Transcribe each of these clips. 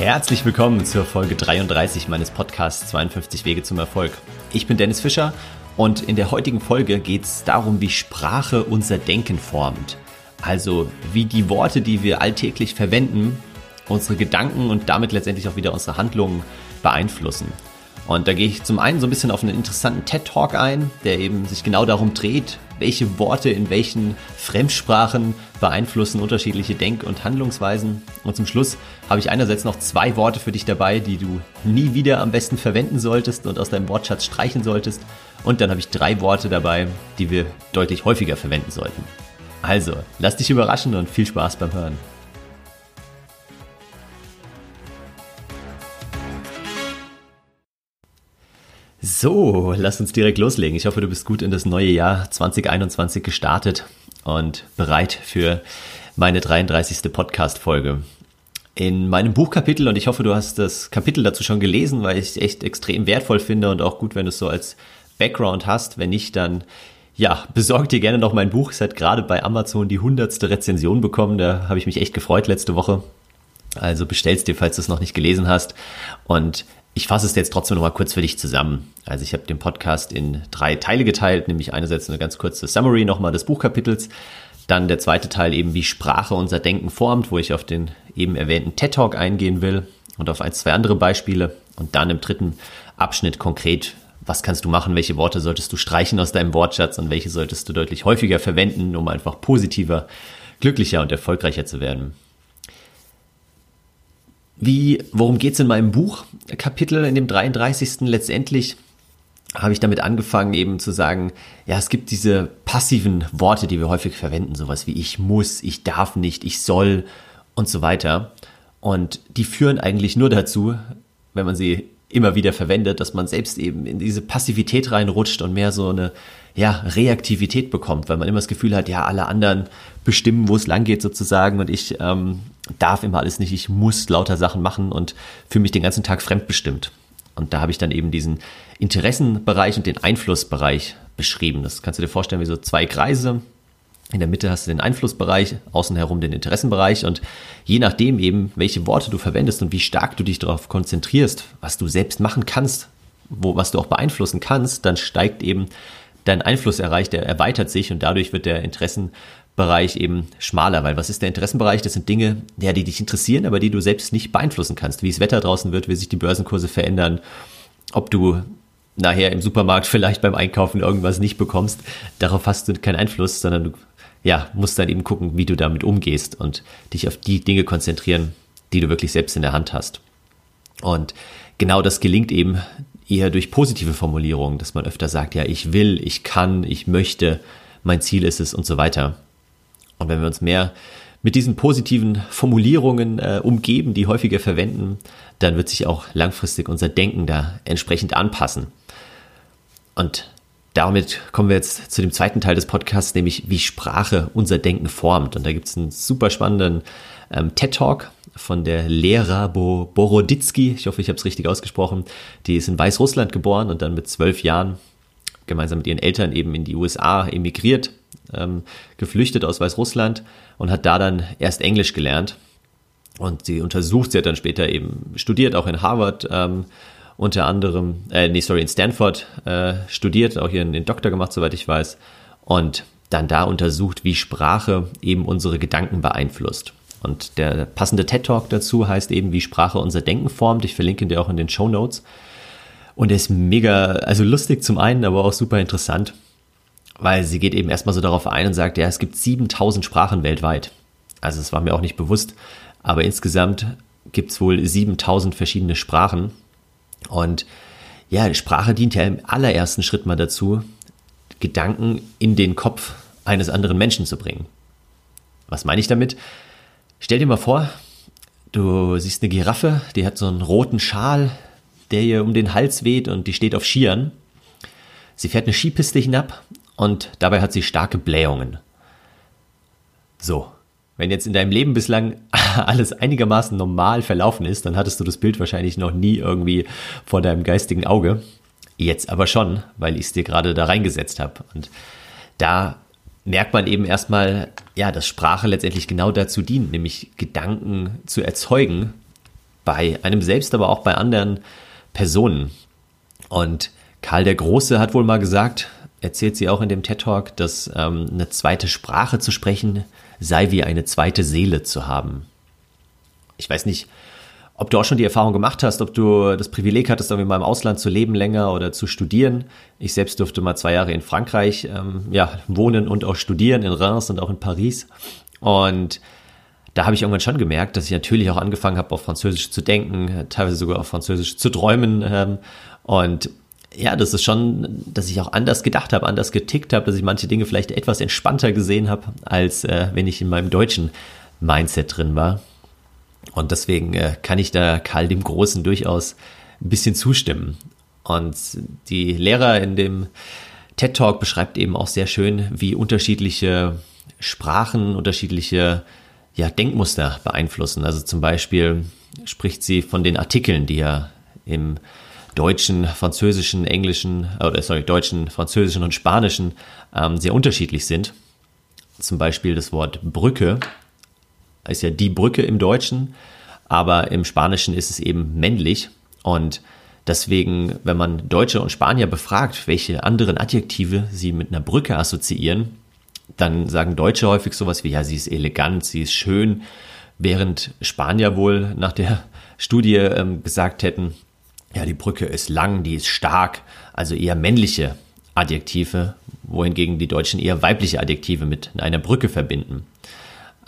Herzlich willkommen zur Folge 33 meines Podcasts 52 Wege zum Erfolg. Ich bin Dennis Fischer und in der heutigen Folge geht es darum, wie Sprache unser Denken formt. Also wie die Worte, die wir alltäglich verwenden, unsere Gedanken und damit letztendlich auch wieder unsere Handlungen beeinflussen. Und da gehe ich zum einen so ein bisschen auf einen interessanten TED-Talk ein, der eben sich genau darum dreht, welche Worte in welchen Fremdsprachen beeinflussen unterschiedliche Denk- und Handlungsweisen. Und zum Schluss habe ich einerseits noch zwei Worte für dich dabei, die du nie wieder am besten verwenden solltest und aus deinem Wortschatz streichen solltest. Und dann habe ich drei Worte dabei, die wir deutlich häufiger verwenden sollten. Also, lass dich überraschen und viel Spaß beim Hören. So, lass uns direkt loslegen. Ich hoffe, du bist gut in das neue Jahr 2021 gestartet und bereit für meine 33. Podcast-Folge. In meinem Buchkapitel, und ich hoffe, du hast das Kapitel dazu schon gelesen, weil ich es echt extrem wertvoll finde und auch gut, wenn du es so als Background hast. Wenn nicht, dann ja, besorg dir gerne noch mein Buch. Es hat gerade bei Amazon die hundertste Rezension bekommen. Da habe ich mich echt gefreut letzte Woche. Also bestellst dir, falls du es noch nicht gelesen hast. Und ich fasse es jetzt trotzdem noch mal kurz für dich zusammen. Also ich habe den Podcast in drei Teile geteilt, nämlich einerseits eine ganz kurze Summary nochmal des Buchkapitels, dann der zweite Teil eben, wie Sprache unser Denken formt, wo ich auf den eben erwähnten TED Talk eingehen will und auf ein, zwei andere Beispiele und dann im dritten Abschnitt konkret, was kannst du machen, welche Worte solltest du streichen aus deinem Wortschatz und welche solltest du deutlich häufiger verwenden, um einfach positiver, glücklicher und erfolgreicher zu werden. Wie, worum geht's in meinem Buchkapitel, in dem 33. letztendlich? habe ich damit angefangen, eben zu sagen, ja, es gibt diese passiven Worte, die wir häufig verwenden, sowas wie ich muss, ich darf nicht, ich soll und so weiter. Und die führen eigentlich nur dazu, wenn man sie immer wieder verwendet, dass man selbst eben in diese Passivität reinrutscht und mehr so eine ja, Reaktivität bekommt, weil man immer das Gefühl hat, ja, alle anderen bestimmen, wo es lang geht sozusagen und ich ähm, darf immer alles nicht, ich muss lauter Sachen machen und fühle mich den ganzen Tag fremdbestimmt. Und da habe ich dann eben diesen Interessenbereich und den Einflussbereich beschrieben. Das kannst du dir vorstellen wie so zwei Kreise. In der Mitte hast du den Einflussbereich, außen herum den Interessenbereich und je nachdem eben, welche Worte du verwendest und wie stark du dich darauf konzentrierst, was du selbst machen kannst, wo, was du auch beeinflussen kannst, dann steigt eben dein Einfluss erreicht, der erweitert sich und dadurch wird der Interessenbereich eben schmaler, weil was ist der Interessenbereich? Das sind Dinge, ja, die dich interessieren, aber die du selbst nicht beeinflussen kannst. Wie das Wetter draußen wird, wie sich die Börsenkurse verändern, ob du nachher im Supermarkt vielleicht beim Einkaufen irgendwas nicht bekommst, darauf hast du keinen Einfluss, sondern du ja, musst dann eben gucken, wie du damit umgehst und dich auf die Dinge konzentrieren, die du wirklich selbst in der Hand hast. Und genau das gelingt eben eher durch positive Formulierungen, dass man öfter sagt, ja, ich will, ich kann, ich möchte, mein Ziel ist es und so weiter. Und wenn wir uns mehr mit diesen positiven Formulierungen äh, umgeben, die häufiger verwenden, dann wird sich auch langfristig unser Denken da entsprechend anpassen. Und damit kommen wir jetzt zu dem zweiten Teil des Podcasts, nämlich wie Sprache unser Denken formt. Und da gibt es einen super spannenden ähm, TED-Talk von der Lera Bo Boroditsky, ich hoffe, ich habe es richtig ausgesprochen, die ist in Weißrussland geboren und dann mit zwölf Jahren gemeinsam mit ihren Eltern eben in die USA emigriert, ähm, geflüchtet aus Weißrussland und hat da dann erst Englisch gelernt. Und sie untersucht, sie hat dann später eben studiert, auch in Harvard, ähm, unter anderem, äh, nee, sorry, in Stanford äh, studiert, auch hier den Doktor gemacht, soweit ich weiß, und dann da untersucht, wie Sprache eben unsere Gedanken beeinflusst. Und der passende TED Talk dazu heißt eben, wie Sprache unser Denken formt. Ich verlinke dir auch in den Show Notes. Und er ist mega, also lustig zum einen, aber auch super interessant, weil sie geht eben erstmal so darauf ein und sagt, ja, es gibt 7000 Sprachen weltweit. Also es war mir auch nicht bewusst, aber insgesamt gibt es wohl 7000 verschiedene Sprachen. Und ja, Sprache dient ja im allerersten Schritt mal dazu, Gedanken in den Kopf eines anderen Menschen zu bringen. Was meine ich damit? Stell dir mal vor, du siehst eine Giraffe, die hat so einen roten Schal, der ihr um den Hals weht und die steht auf Skiern. Sie fährt eine Skipiste hinab und dabei hat sie starke Blähungen. So, wenn jetzt in deinem Leben bislang alles einigermaßen normal verlaufen ist, dann hattest du das Bild wahrscheinlich noch nie irgendwie vor deinem geistigen Auge. Jetzt aber schon, weil ich es dir gerade da reingesetzt habe. Und da merkt man eben erstmal, ja, dass Sprache letztendlich genau dazu dient, nämlich Gedanken zu erzeugen bei einem selbst, aber auch bei anderen Personen. Und Karl der Große hat wohl mal gesagt, erzählt sie auch in dem TED Talk, dass ähm, eine zweite Sprache zu sprechen sei wie eine zweite Seele zu haben. Ich weiß nicht, ob du auch schon die Erfahrung gemacht hast, ob du das Privileg hattest, irgendwie mal im Ausland zu leben länger oder zu studieren. Ich selbst durfte mal zwei Jahre in Frankreich ähm, ja, wohnen und auch studieren, in Reims und auch in Paris. Und da habe ich irgendwann schon gemerkt, dass ich natürlich auch angefangen habe, auf Französisch zu denken, teilweise sogar auf Französisch zu träumen. Ähm, und ja, das ist schon, dass ich auch anders gedacht habe, anders getickt habe, dass ich manche Dinge vielleicht etwas entspannter gesehen habe, als äh, wenn ich in meinem deutschen Mindset drin war. Und deswegen äh, kann ich da Karl dem Großen durchaus ein bisschen zustimmen. Und die Lehrer in dem TED Talk beschreibt eben auch sehr schön, wie unterschiedliche Sprachen, unterschiedliche ja, Denkmuster beeinflussen. Also zum Beispiel spricht sie von den Artikeln, die ja im deutschen, französischen, englischen, oder sorry, deutschen, französischen und spanischen ähm, sehr unterschiedlich sind. Zum Beispiel das Wort Brücke ist ja die Brücke im Deutschen, aber im Spanischen ist es eben männlich. Und deswegen, wenn man Deutsche und Spanier befragt, welche anderen Adjektive sie mit einer Brücke assoziieren, dann sagen Deutsche häufig sowas wie, ja, sie ist elegant, sie ist schön, während Spanier wohl nach der Studie ähm, gesagt hätten, ja, die Brücke ist lang, die ist stark, also eher männliche Adjektive, wohingegen die Deutschen eher weibliche Adjektive mit einer Brücke verbinden.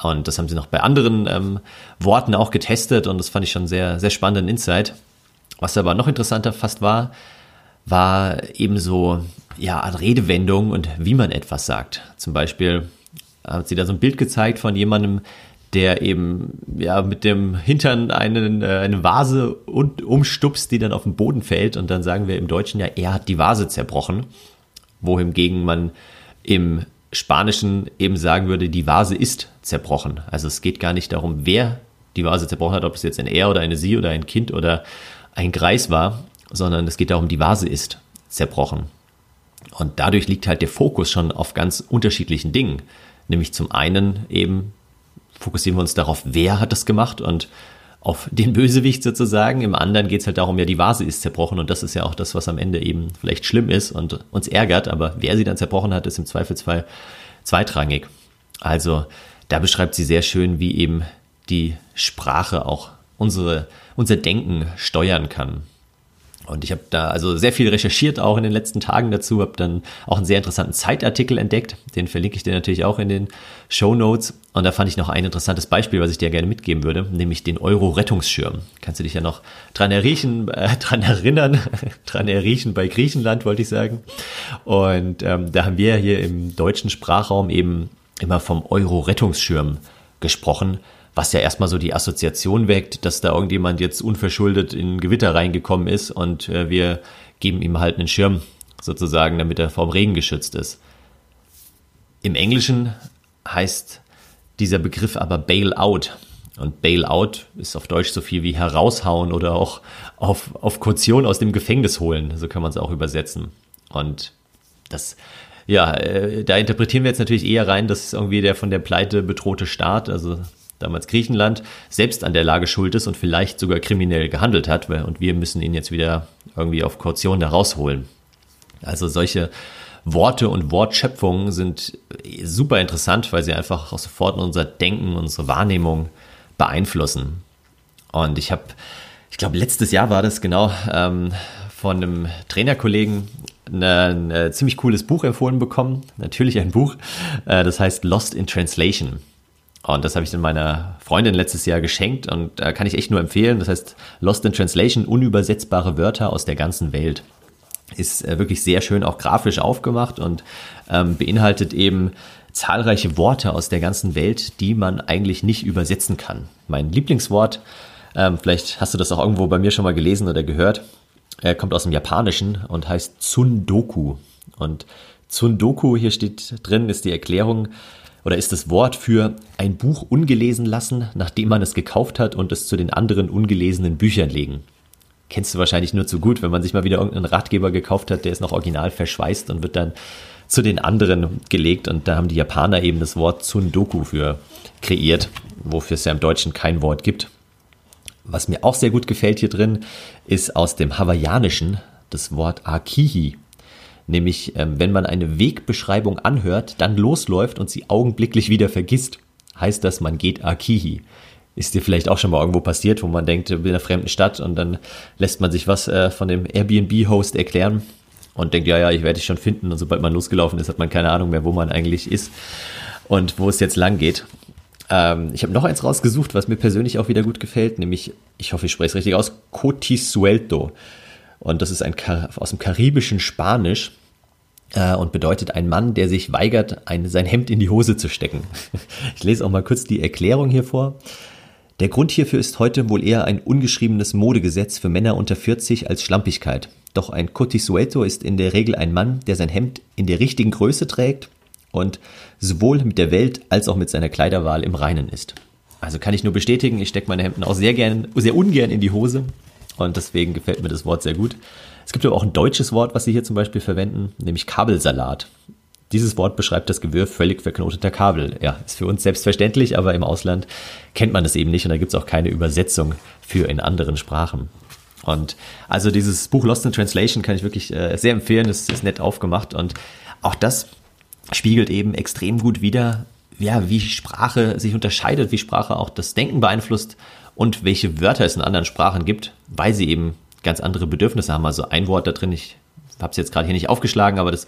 Und das haben sie noch bei anderen ähm, Worten auch getestet und das fand ich schon sehr, sehr spannenden Insight. Was aber noch interessanter fast war, war eben so, ja, an Redewendung und wie man etwas sagt. Zum Beispiel hat sie da so ein Bild gezeigt von jemandem, der eben ja mit dem Hintern einen, äh, eine Vase und umstupst, die dann auf den Boden fällt und dann sagen wir im Deutschen ja, er hat die Vase zerbrochen, wohingegen man im Spanischen eben sagen würde, die Vase ist zerbrochen. Also es geht gar nicht darum, wer die Vase zerbrochen hat, ob es jetzt ein Er oder eine Sie oder ein Kind oder ein Greis war, sondern es geht darum, die Vase ist zerbrochen. Und dadurch liegt halt der Fokus schon auf ganz unterschiedlichen Dingen. Nämlich zum einen eben fokussieren wir uns darauf, wer hat das gemacht und auf den Bösewicht sozusagen. Im anderen geht es halt darum, ja, die Vase ist zerbrochen und das ist ja auch das, was am Ende eben vielleicht schlimm ist und uns ärgert, aber wer sie dann zerbrochen hat, ist im Zweifelsfall zweitrangig. Also da beschreibt sie sehr schön, wie eben die Sprache auch unsere, unser Denken steuern kann. Und ich habe da also sehr viel recherchiert, auch in den letzten Tagen dazu, habe dann auch einen sehr interessanten Zeitartikel entdeckt. Den verlinke ich dir natürlich auch in den Show Notes. Und da fand ich noch ein interessantes Beispiel, was ich dir gerne mitgeben würde, nämlich den Euro-Rettungsschirm. Kannst du dich ja noch dran erriechen, äh, dran erinnern, dran erriechen bei Griechenland, wollte ich sagen. Und ähm, da haben wir hier im deutschen Sprachraum eben immer vom Euro-Rettungsschirm gesprochen was ja erstmal so die Assoziation weckt, dass da irgendjemand jetzt unverschuldet in Gewitter reingekommen ist und äh, wir geben ihm halt einen Schirm sozusagen, damit er vom Regen geschützt ist. Im Englischen heißt dieser Begriff aber Bailout. Und Bailout ist auf Deutsch so viel wie heraushauen oder auch auf, auf Kaution aus dem Gefängnis holen. So kann man es auch übersetzen. Und das, ja, äh, da interpretieren wir jetzt natürlich eher rein, dass irgendwie der von der Pleite bedrohte Staat, also damals Griechenland, selbst an der Lage schuld ist und vielleicht sogar kriminell gehandelt hat. Und wir müssen ihn jetzt wieder irgendwie auf Kaution da rausholen. Also solche Worte und Wortschöpfungen sind super interessant, weil sie einfach auch sofort unser Denken, unsere Wahrnehmung beeinflussen. Und ich habe, ich glaube, letztes Jahr war das genau, ähm, von einem Trainerkollegen ein, ein, ziemlich cooles Buch empfohlen bekommen. Natürlich ein Buch, äh, das heißt Lost in Translation. Und das habe ich dann meiner Freundin letztes Jahr geschenkt und da kann ich echt nur empfehlen. Das heißt Lost in Translation, unübersetzbare Wörter aus der ganzen Welt. Ist äh, wirklich sehr schön auch grafisch aufgemacht und ähm, beinhaltet eben zahlreiche Worte aus der ganzen Welt, die man eigentlich nicht übersetzen kann. Mein Lieblingswort, ähm, vielleicht hast du das auch irgendwo bei mir schon mal gelesen oder gehört, äh, kommt aus dem Japanischen und heißt Tsundoku. Und Tsundoku, hier steht drin, ist die Erklärung, oder ist das Wort für ein Buch ungelesen lassen, nachdem man es gekauft hat und es zu den anderen ungelesenen Büchern legen. Kennst du wahrscheinlich nur zu gut, wenn man sich mal wieder irgendeinen Ratgeber gekauft hat, der ist noch original verschweißt und wird dann zu den anderen gelegt und da haben die Japaner eben das Wort Tsundoku für kreiert, wofür es ja im Deutschen kein Wort gibt. Was mir auch sehr gut gefällt hier drin, ist aus dem Hawaiianischen das Wort Akihi. Nämlich, ähm, wenn man eine Wegbeschreibung anhört, dann losläuft und sie augenblicklich wieder vergisst, heißt das, man geht Akihi. Ist dir vielleicht auch schon mal irgendwo passiert, wo man denkt, in einer fremden Stadt und dann lässt man sich was äh, von dem Airbnb-Host erklären und denkt, ja, ja, ich werde dich schon finden. Und sobald man losgelaufen ist, hat man keine Ahnung mehr, wo man eigentlich ist und wo es jetzt lang geht. Ähm, ich habe noch eins rausgesucht, was mir persönlich auch wieder gut gefällt, nämlich, ich hoffe, ich spreche es richtig aus, Cotisuelto. Und das ist ein aus dem karibischen Spanisch äh, und bedeutet ein Mann, der sich weigert, ein, sein Hemd in die Hose zu stecken. Ich lese auch mal kurz die Erklärung hier vor. Der Grund hierfür ist heute wohl eher ein ungeschriebenes Modegesetz für Männer unter 40 als Schlampigkeit. Doch ein Cotisueto ist in der Regel ein Mann, der sein Hemd in der richtigen Größe trägt und sowohl mit der Welt als auch mit seiner Kleiderwahl im Reinen ist. Also kann ich nur bestätigen, ich stecke meine Hemden auch sehr gern, sehr ungern in die Hose und deswegen gefällt mir das Wort sehr gut. Es gibt aber auch ein deutsches Wort, was sie hier zum Beispiel verwenden, nämlich Kabelsalat. Dieses Wort beschreibt das Gewirr völlig verknoteter Kabel. Ja, ist für uns selbstverständlich, aber im Ausland kennt man es eben nicht und da gibt es auch keine Übersetzung für in anderen Sprachen. Und also dieses Buch Lost in Translation kann ich wirklich äh, sehr empfehlen. Es ist nett aufgemacht und auch das spiegelt eben extrem gut wider, ja, wie Sprache sich unterscheidet, wie Sprache auch das Denken beeinflusst und welche Wörter es in anderen Sprachen gibt, weil sie eben ganz andere Bedürfnisse haben. Also ein Wort da drin, ich habe es jetzt gerade hier nicht aufgeschlagen, aber das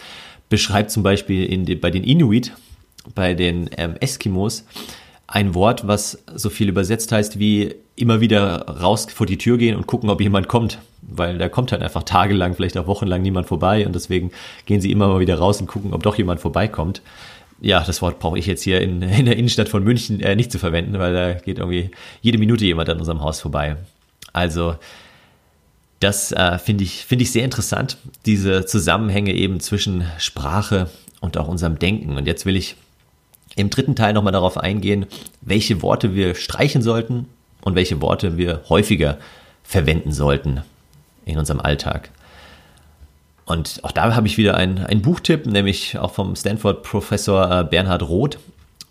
beschreibt zum Beispiel in, bei den Inuit, bei den ähm, Eskimos, ein Wort, was so viel übersetzt heißt wie immer wieder raus vor die Tür gehen und gucken, ob jemand kommt. Weil da kommt halt einfach tagelang, vielleicht auch wochenlang niemand vorbei und deswegen gehen sie immer mal wieder raus und gucken, ob doch jemand vorbeikommt. Ja, das Wort brauche ich jetzt hier in, in der Innenstadt von München äh, nicht zu verwenden, weil da geht irgendwie jede Minute jemand an unserem Haus vorbei. Also das äh, finde ich, finde ich sehr interessant, diese Zusammenhänge eben zwischen Sprache und auch unserem Denken. Und jetzt will ich im dritten Teil nochmal darauf eingehen, welche Worte wir streichen sollten und welche Worte wir häufiger verwenden sollten in unserem Alltag. Und auch da habe ich wieder einen, Buchtipp, nämlich auch vom Stanford-Professor äh, Bernhard Roth.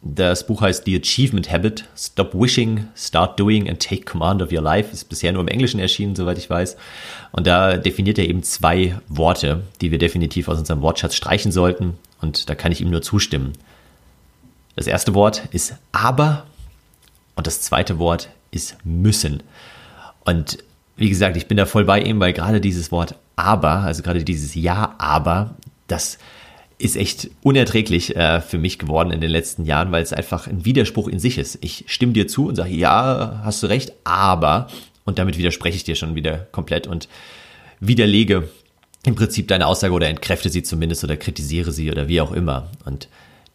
Das Buch heißt The Achievement Habit, Stop Wishing, Start Doing and Take Command of Your Life. Ist bisher nur im Englischen erschienen, soweit ich weiß. Und da definiert er eben zwei Worte, die wir definitiv aus unserem Wortschatz streichen sollten. Und da kann ich ihm nur zustimmen. Das erste Wort ist aber und das zweite Wort ist müssen. Und wie gesagt, ich bin da voll bei ihm, weil gerade dieses Wort aber, also gerade dieses Ja, aber, das ist echt unerträglich äh, für mich geworden in den letzten Jahren, weil es einfach ein Widerspruch in sich ist. Ich stimme dir zu und sage, ja, hast du recht, aber, und damit widerspreche ich dir schon wieder komplett und widerlege im Prinzip deine Aussage oder entkräfte sie zumindest oder kritisiere sie oder wie auch immer. Und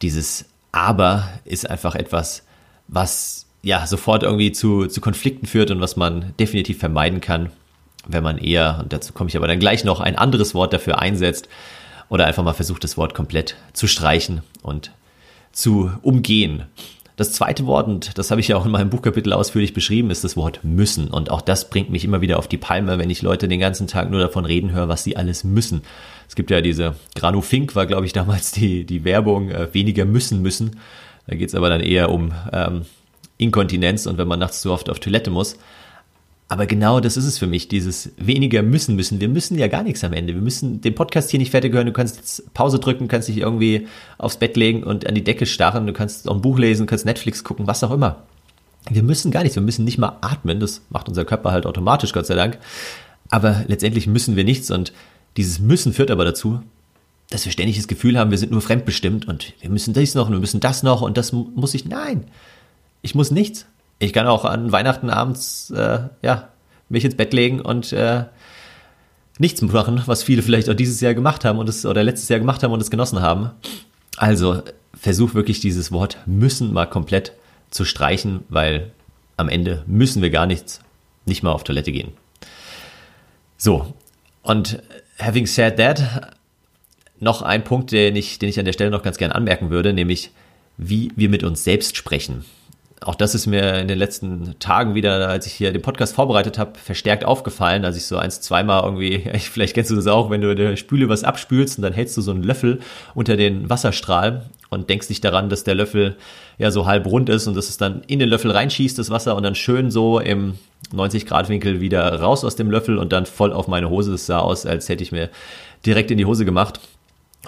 dieses aber ist einfach etwas, was ja sofort irgendwie zu, zu Konflikten führt und was man definitiv vermeiden kann, wenn man eher, und dazu komme ich aber dann gleich noch, ein anderes Wort dafür einsetzt oder einfach mal versucht, das Wort komplett zu streichen und zu umgehen. Das zweite Wort, und das habe ich ja auch in meinem Buchkapitel ausführlich beschrieben, ist das Wort müssen. Und auch das bringt mich immer wieder auf die Palme, wenn ich Leute den ganzen Tag nur davon reden höre, was sie alles müssen. Es gibt ja diese, Granu Fink war, glaube ich, damals die, die Werbung, äh, weniger müssen müssen. Da geht es aber dann eher um ähm, Inkontinenz und wenn man nachts zu oft auf Toilette muss. Aber genau das ist es für mich, dieses weniger müssen müssen. Wir müssen ja gar nichts am Ende. Wir müssen den Podcast hier nicht fertig hören. Du kannst jetzt Pause drücken, kannst dich irgendwie aufs Bett legen und an die Decke starren. Du kannst auch ein Buch lesen, kannst Netflix gucken, was auch immer. Wir müssen gar nichts. Wir müssen nicht mal atmen. Das macht unser Körper halt automatisch, Gott sei Dank. Aber letztendlich müssen wir nichts und dieses Müssen führt aber dazu, dass wir ständig das Gefühl haben, wir sind nur fremdbestimmt und wir müssen dies noch und wir müssen das noch und das muss ich. Nein, ich muss nichts. Ich kann auch an Weihnachten abends, äh, ja, mich ins Bett legen und äh, nichts machen, was viele vielleicht auch dieses Jahr gemacht haben und es oder letztes Jahr gemacht haben und es genossen haben. Also versuch wirklich dieses Wort müssen mal komplett zu streichen, weil am Ende müssen wir gar nichts, nicht mal auf Toilette gehen. So, und having said that, noch ein Punkt, den ich, den ich an der Stelle noch ganz gern anmerken würde, nämlich wie wir mit uns selbst sprechen auch das ist mir in den letzten Tagen wieder, als ich hier den Podcast vorbereitet habe, verstärkt aufgefallen, als ich so eins, zweimal irgendwie, vielleicht kennst du das auch, wenn du in der Spüle was abspülst und dann hältst du so einen Löffel unter den Wasserstrahl und denkst nicht daran, dass der Löffel ja so halb rund ist und dass es dann in den Löffel reinschießt, das Wasser, und dann schön so im, 90 Grad Winkel wieder raus aus dem Löffel und dann voll auf meine Hose. Es sah aus, als hätte ich mir direkt in die Hose gemacht.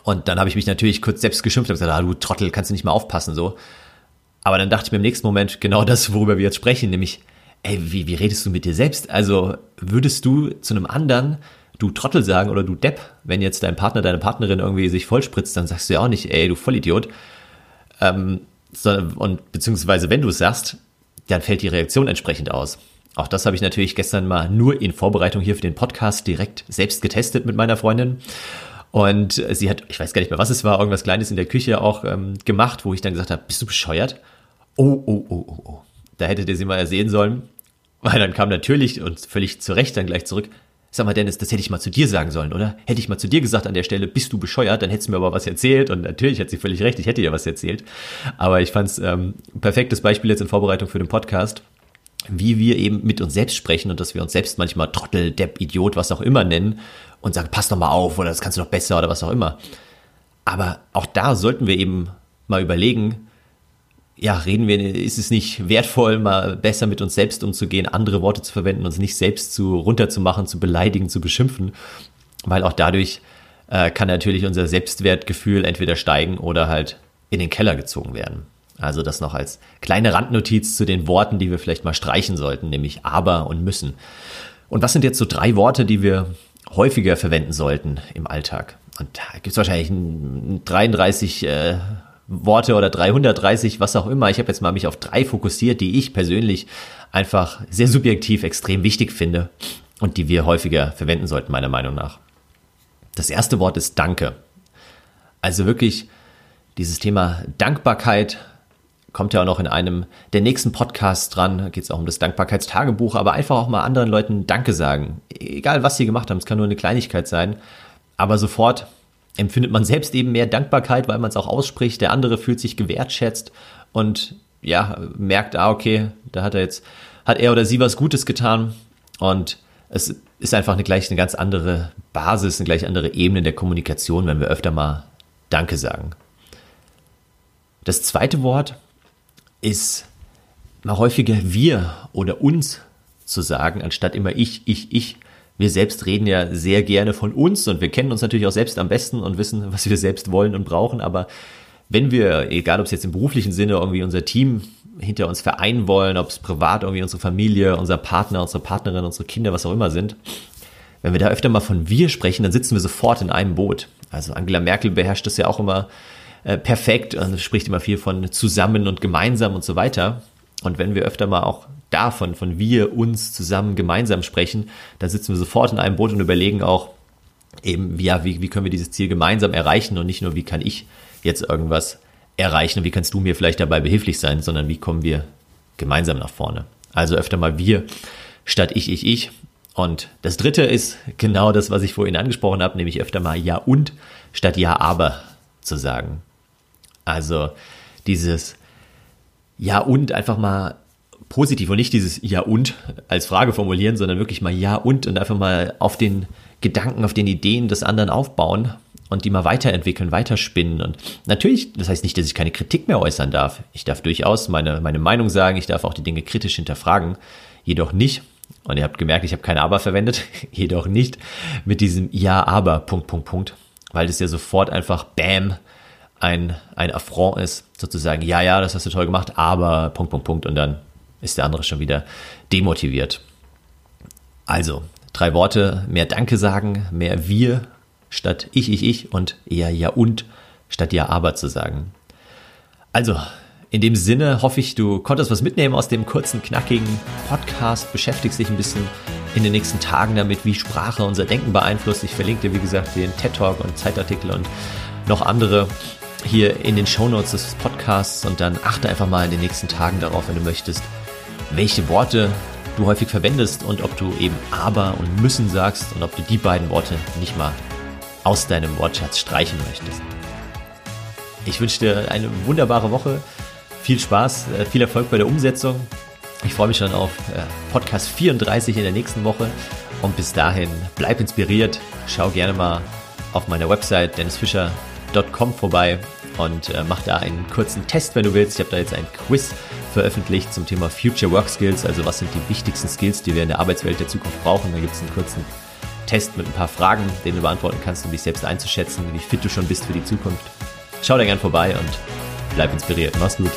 Und dann habe ich mich natürlich kurz selbst geschimpft und gesagt, ah, du Trottel, kannst du nicht mal aufpassen, so. Aber dann dachte ich mir im nächsten Moment genau das, worüber wir jetzt sprechen, nämlich, ey, wie, wie redest du mit dir selbst? Also würdest du zu einem anderen du Trottel sagen oder du Depp, wenn jetzt dein Partner, deine Partnerin irgendwie sich vollspritzt, dann sagst du ja auch nicht, ey, du Vollidiot. Ähm, so, und beziehungsweise wenn du es sagst, dann fällt die Reaktion entsprechend aus. Auch das habe ich natürlich gestern mal nur in Vorbereitung hier für den Podcast direkt selbst getestet mit meiner Freundin. Und sie hat, ich weiß gar nicht mehr, was es war, irgendwas Kleines in der Küche auch ähm, gemacht, wo ich dann gesagt habe, bist du bescheuert? Oh, oh, oh, oh, oh. Da hättet ihr sie mal sehen sollen. Weil dann kam natürlich und völlig zu Recht dann gleich zurück, Sag mal, Dennis, das hätte ich mal zu dir sagen sollen, oder? Hätte ich mal zu dir gesagt an der Stelle, bist du bescheuert, dann hättest du mir aber was erzählt. Und natürlich hat sie völlig recht, ich hätte ihr was erzählt. Aber ich fand es ähm, perfektes Beispiel jetzt in Vorbereitung für den Podcast, wie wir eben mit uns selbst sprechen und dass wir uns selbst manchmal Trottel, Depp, Idiot, was auch immer nennen und sagen, pass doch mal auf oder das kannst du doch besser oder was auch immer. Aber auch da sollten wir eben mal überlegen, ja, reden wir, ist es nicht wertvoll, mal besser mit uns selbst umzugehen, andere Worte zu verwenden, uns nicht selbst zu runterzumachen, zu beleidigen, zu beschimpfen, weil auch dadurch äh, kann natürlich unser Selbstwertgefühl entweder steigen oder halt in den Keller gezogen werden. Also das noch als kleine Randnotiz zu den Worten, die wir vielleicht mal streichen sollten, nämlich aber und müssen. Und was sind jetzt so drei Worte, die wir häufiger verwenden sollten im Alltag? Und da gibt es wahrscheinlich 33 äh, Worte oder 330, was auch immer. Ich habe jetzt mal mich auf drei fokussiert, die ich persönlich einfach sehr subjektiv extrem wichtig finde und die wir häufiger verwenden sollten, meiner Meinung nach. Das erste Wort ist Danke. Also wirklich dieses Thema Dankbarkeit kommt ja auch noch in einem der nächsten Podcasts dran. Da geht es auch um das Dankbarkeitstagebuch, aber einfach auch mal anderen Leuten Danke sagen. Egal, was sie gemacht haben, es kann nur eine Kleinigkeit sein, aber sofort empfindet man selbst eben mehr Dankbarkeit, weil man es auch ausspricht. Der andere fühlt sich gewertschätzt und ja, merkt, ah, okay, da hat er jetzt, hat er oder sie was Gutes getan und es ist einfach eine gleich eine ganz andere Basis, eine gleich andere Ebene der Kommunikation, wenn wir öfter mal Danke sagen. Das zweite Wort ist mal häufiger wir oder uns zu sagen, anstatt immer ich, ich, ich wir selbst reden ja sehr gerne von uns und wir kennen uns natürlich auch selbst am besten und wissen, was wir selbst wollen und brauchen. Aber wenn wir, egal ob es jetzt im beruflichen Sinne irgendwie unser Team hinter uns vereinen wollen, ob es privat irgendwie unsere Familie, unser Partner, unsere Partnerin, unsere Kinder, was auch immer sind, wenn wir da öfter mal von wir sprechen, dann sitzen wir sofort in einem Boot. Also Angela Merkel beherrscht das ja auch immer äh, perfekt und spricht immer viel von zusammen und gemeinsam und so weiter. Und wenn wir öfter mal auch davon, von wir uns zusammen gemeinsam sprechen, dann sitzen wir sofort in einem Boot und überlegen auch eben, ja, wie, wie können wir dieses Ziel gemeinsam erreichen und nicht nur, wie kann ich jetzt irgendwas erreichen und wie kannst du mir vielleicht dabei behilflich sein, sondern wie kommen wir gemeinsam nach vorne. Also öfter mal wir statt ich, ich, ich. Und das dritte ist genau das, was ich vorhin angesprochen habe, nämlich öfter mal ja und statt ja aber zu sagen. Also dieses ja und einfach mal positiv und nicht dieses Ja und als Frage formulieren, sondern wirklich mal Ja und und einfach mal auf den Gedanken, auf den Ideen des anderen aufbauen und die mal weiterentwickeln, weiterspinnen. Und natürlich, das heißt nicht, dass ich keine Kritik mehr äußern darf. Ich darf durchaus meine, meine Meinung sagen, ich darf auch die Dinge kritisch hinterfragen, jedoch nicht, und ihr habt gemerkt, ich habe kein Aber verwendet, jedoch nicht mit diesem Ja, aber, Punkt, Punkt, Punkt, weil das ja sofort einfach Bam ein, ein Affront ist, sozusagen, ja, ja, das hast du toll gemacht, aber, Punkt, Punkt, Punkt, und dann ist der andere schon wieder demotiviert. Also, drei Worte, mehr Danke sagen, mehr wir statt ich, ich, ich und eher ja und statt ja aber zu sagen. Also, in dem Sinne hoffe ich, du konntest was mitnehmen aus dem kurzen, knackigen Podcast, beschäftigst dich ein bisschen in den nächsten Tagen damit, wie Sprache unser Denken beeinflusst. Ich verlinke dir, wie gesagt, den TED Talk und Zeitartikel und noch andere hier in den Shownotes des Podcasts und dann achte einfach mal in den nächsten Tagen darauf, wenn du möchtest, welche Worte du häufig verwendest und ob du eben aber und müssen sagst und ob du die beiden Worte nicht mal aus deinem Wortschatz streichen möchtest. Ich wünsche dir eine wunderbare Woche, viel Spaß, äh, viel Erfolg bei der Umsetzung. Ich freue mich schon auf äh, Podcast 34 in der nächsten Woche und bis dahin bleib inspiriert, schau gerne mal auf meiner Website dennisfischer.com vorbei und äh, mach da einen kurzen Test, wenn du willst. Ich habe da jetzt ein Quiz veröffentlicht zum Thema Future Work Skills, also was sind die wichtigsten Skills, die wir in der Arbeitswelt der Zukunft brauchen. Da gibt es einen kurzen Test mit ein paar Fragen, den du beantworten kannst, um dich selbst einzuschätzen, wie fit du schon bist für die Zukunft. Schau da gern vorbei und bleib inspiriert. Mach's gut.